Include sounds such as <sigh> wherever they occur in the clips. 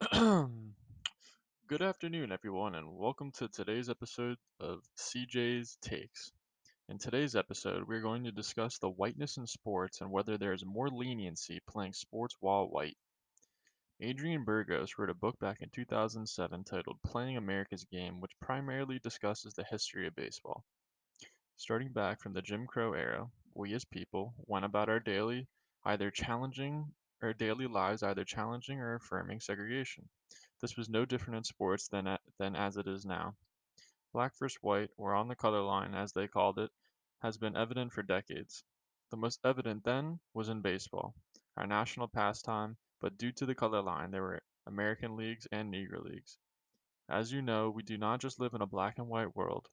<clears throat> Good afternoon, everyone, and welcome to today's episode of CJ's Takes. In today's episode, we're going to discuss the whiteness in sports and whether there is more leniency playing sports while white. Adrian Burgos wrote a book back in 2007 titled Playing America's Game, which primarily discusses the history of baseball. Starting back from the Jim Crow era, we as people went about our daily either challenging our daily lives either challenging or affirming segregation. This was no different in sports than, than as it is now. Black versus white, or on the color line as they called it, has been evident for decades. The most evident then was in baseball, our national pastime, but due to the color line, there were American leagues and Negro leagues. As you know, we do not just live in a black and white world.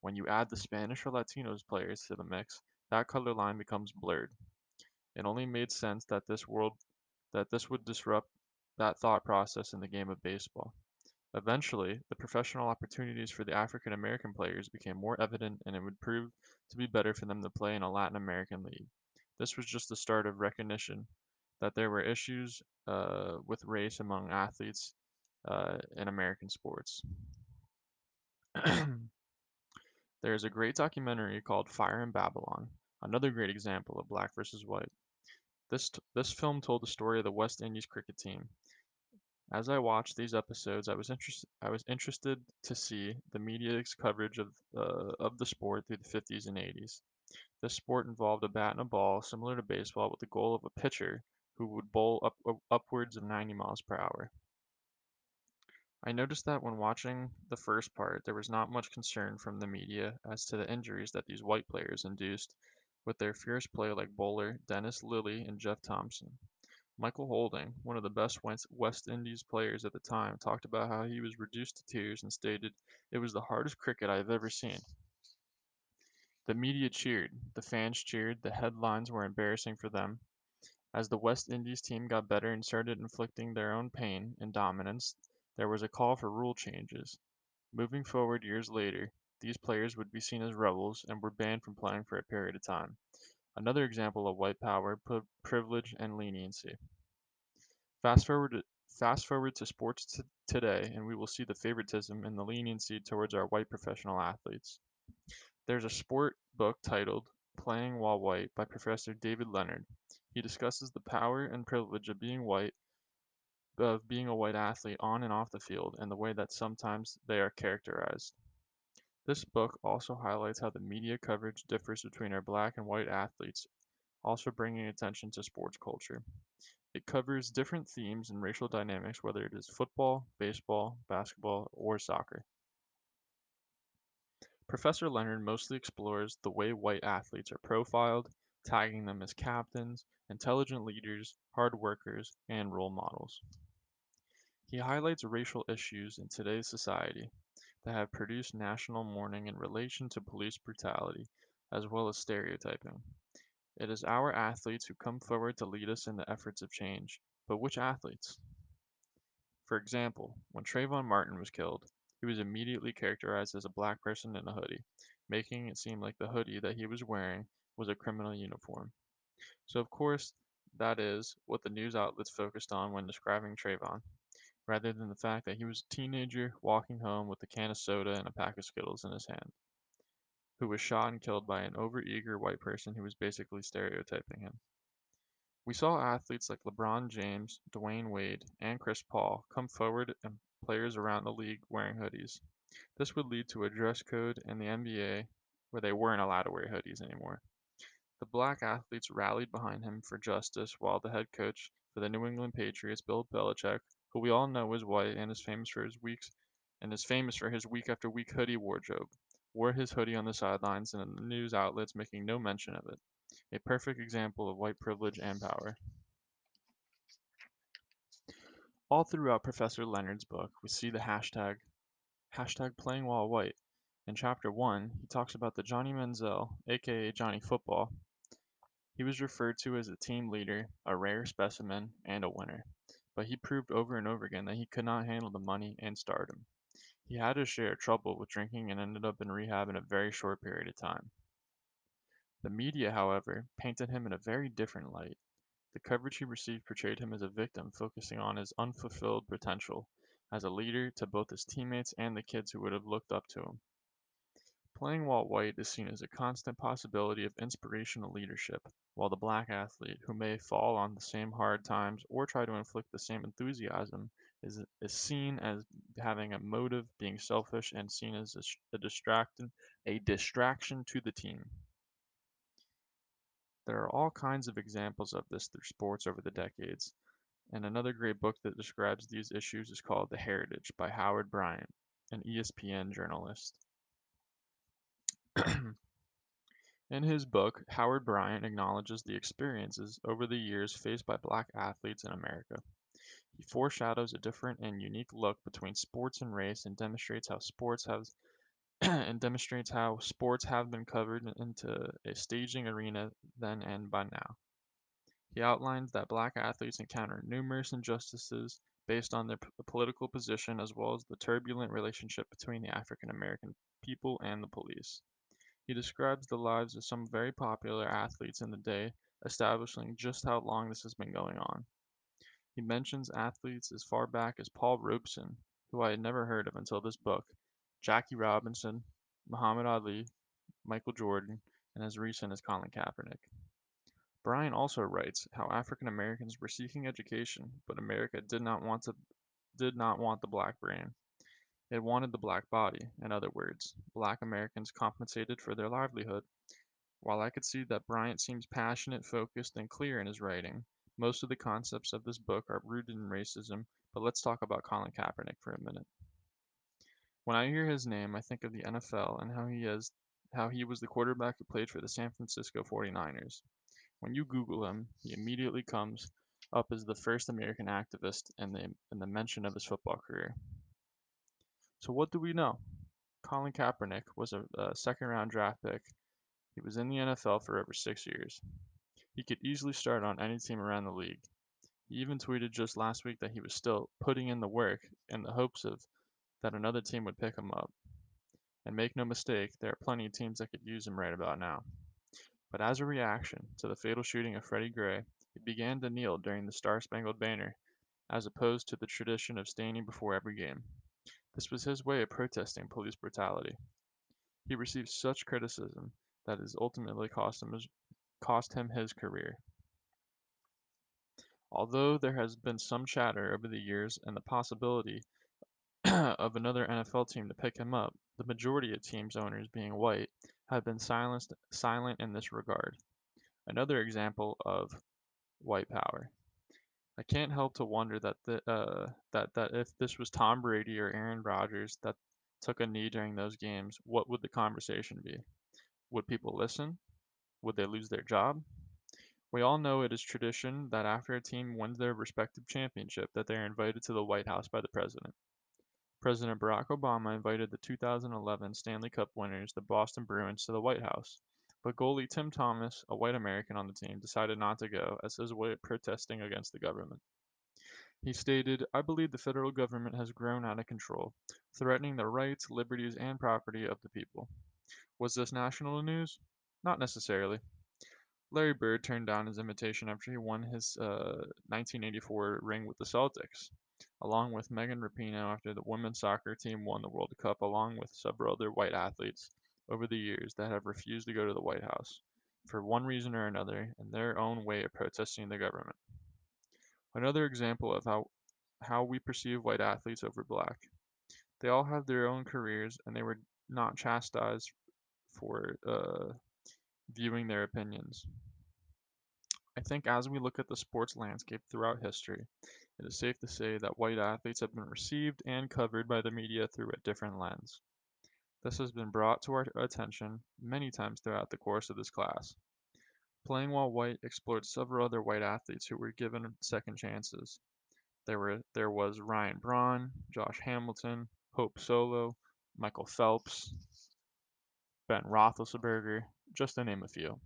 When you add the Spanish or Latinos players to the mix, that color line becomes blurred. It only made sense that this world that this would disrupt that thought process in the game of baseball. Eventually, the professional opportunities for the African American players became more evident and it would prove to be better for them to play in a Latin American league. This was just the start of recognition that there were issues uh, with race among athletes uh, in American sports. <clears throat> there is a great documentary called Fire in Babylon, another great example of black versus white. This, this film told the story of the West Indies cricket team. As I watched these episodes, I was, interest, I was interested to see the media's coverage of, uh, of the sport through the 50s and 80s. This sport involved a bat and a ball, similar to baseball, with the goal of a pitcher who would bowl up, upwards of 90 miles per hour. I noticed that when watching the first part, there was not much concern from the media as to the injuries that these white players induced with their fierce play like bowler Dennis Lillee and Jeff Thomson. Michael Holding, one of the best West Indies players at the time, talked about how he was reduced to tears and stated, It was the hardest cricket I have ever seen. The media cheered, the fans cheered, the headlines were embarrassing for them. As the West Indies team got better and started inflicting their own pain and dominance, there was a call for rule changes. Moving forward years later, these players would be seen as rebels and were banned from playing for a period of time. Another example of white power, privilege, and leniency. Fast forward to, fast forward to sports today, and we will see the favoritism and the leniency towards our white professional athletes. There's a sport book titled Playing While White by Professor David Leonard. He discusses the power and privilege of being white of being a white athlete on and off the field and the way that sometimes they are characterized. This book also highlights how the media coverage differs between our black and white athletes, also bringing attention to sports culture. It covers different themes and racial dynamics whether it is football, baseball, basketball, or soccer. Professor Leonard mostly explores the way white athletes are profiled, tagging them as captains, intelligent leaders, hard workers, and role models. He highlights racial issues in today's society that have produced national mourning in relation to police brutality, as well as stereotyping. It is our athletes who come forward to lead us in the efforts of change, but which athletes? For example, when Trayvon Martin was killed, he was immediately characterized as a black person in a hoodie, making it seem like the hoodie that he was wearing was a criminal uniform. So, of course, that is what the news outlets focused on when describing Trayvon rather than the fact that he was a teenager walking home with a can of soda and a pack of Skittles in his hand, who was shot and killed by an overeager white person who was basically stereotyping him. We saw athletes like LeBron James, Dwyane Wade, and Chris Paul come forward and players around the league wearing hoodies. This would lead to a dress code in the NBA where they weren't allowed to wear hoodies anymore. The black athletes rallied behind him for justice while the head coach for the New England Patriots, Bill Belichick, who we all know is white and is famous for his weeks and is famous for his week after week hoodie wardrobe, wore his hoodie on the sidelines and in the news outlets making no mention of it. A perfect example of white privilege and power. All throughout Professor Leonard's book, we see the hashtag hashtag playing while white. In chapter 1, he talks about the Johnny Manziel, aka Johnny Football. He was referred to as a team leader, a rare specimen, and a winner but he proved over and over again that he could not handle the money and stardom. He had his share of trouble with drinking and ended up in rehab in a very short period of time. The media, however, painted him in a very different light. The coverage he received portrayed him as a victim, focusing on his unfulfilled potential as a leader to both his teammates and the kids who would have looked up to him. Playing While White is seen as a constant possibility of inspirational leadership, while the black athlete, who may fall on the same hard times or try to inflict the same enthusiasm, is, is seen as having a motive, being selfish, and seen as a, a a distraction to the team. There are all kinds of examples of this through sports over the decades, and another great book that describes these issues is called The Heritage by Howard Bryant, an ESPN journalist. <clears throat> In his book, Howard Bryant acknowledges the experiences over the years faced by black athletes in America. He foreshadows a different and unique look between sports and race and demonstrates how sports has <clears throat> and demonstrates how sports have been covered into a staging arena then and by now. He outlines that black athletes encounter numerous injustices based on their political position as well as the turbulent relationship between the African American people and the police. He describes the lives of some very popular athletes in the day, establishing just how long this has been going on. He mentions athletes as far back as Paul Robeson, who I had never heard of until this book, Jackie Robinson, Muhammad Ali, Michael Jordan, and as recent as Colin Kaepernick. Bryant also writes how African Americans were seeking education, but America did not want to did not want the black brain. It wanted the black body, in other words, black Americans compensated for their livelihood. While I could see that Bryant seems passionate, focused, and clear in his writing, most of the concepts of this book are rooted in racism, but let's talk about Colin Kaepernick for a minute. When I hear his name, I think of the NFL and how he is how he was the quarterback who played for the San Francisco 49ers. When you Google him, he immediately comes up as the first American activist and the, and the mention of his football career. So what do we know? Colin Kaepernick was a, a second round draft pick. He was in the NFL for over six years. He could easily start on any team around the league. He even tweeted just last week that he was still putting in the work in the hopes of that another team would pick him up. And make no mistake, there are plenty of teams that could use him right about now. But as a reaction to the fatal shooting of Freddie Gray, he began to kneel during the Star Spangled Banner, as opposed to the tradition of standing before every game. This was his way of protesting police brutality. He received such criticism that it ultimately cost him his, cost him his career. Although there has been some chatter over the years and the possibility <clears throat> of another NFL team to pick him up, the majority of teams' owners being white have been silenced, silent in this regard. Another example of white power. I can't help to wonder that the, uh, that that if this was Tom Brady or Aaron Rodgers that took a knee during those games, what would the conversation be? Would people listen? Would they lose their job? We all know it is tradition that after a team wins their respective championship that they are invited to the White House by the president. President Barack Obama invited the 2011 Stanley Cup winners, the Boston Bruins, to the White House. But goalie Tim Thomas, a white American on the team, decided not to go as his way of protesting against the government. He stated, I believe the federal government has grown out of control, threatening the rights, liberties, and property of the people. Was this national news? Not necessarily. Larry Bird turned down his invitation after he won his uh, 1984 ring with the Celtics, along with Megan Rapinoe after the women's soccer team won the World Cup, along with several other white athletes over the years that have refused to go to the White House, for one reason or another, in their own way of protesting the government. Another example of how, how we perceive white athletes over black. They all have their own careers and they were not chastised for uh, viewing their opinions. I think as we look at the sports landscape throughout history, it is safe to say that white athletes have been received and covered by the media through a different lens. This has been brought to our attention many times throughout the course of this class. Playing While White explored several other white athletes who were given second chances. There were there was Ryan Braun, Josh Hamilton, Hope Solo, Michael Phelps, Ben Roethlisberger, just to name a few.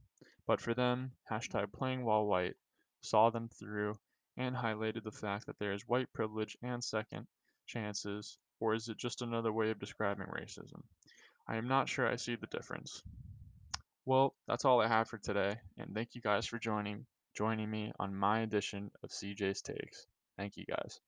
But for them, hashtag playing while white saw them through and highlighted the fact that there is white privilege and second chances or is it just another way of describing racism? I am not sure I see the difference. Well, that's all I have for today, and thank you guys for joining joining me on my edition of CJ's Takes. Thank you guys.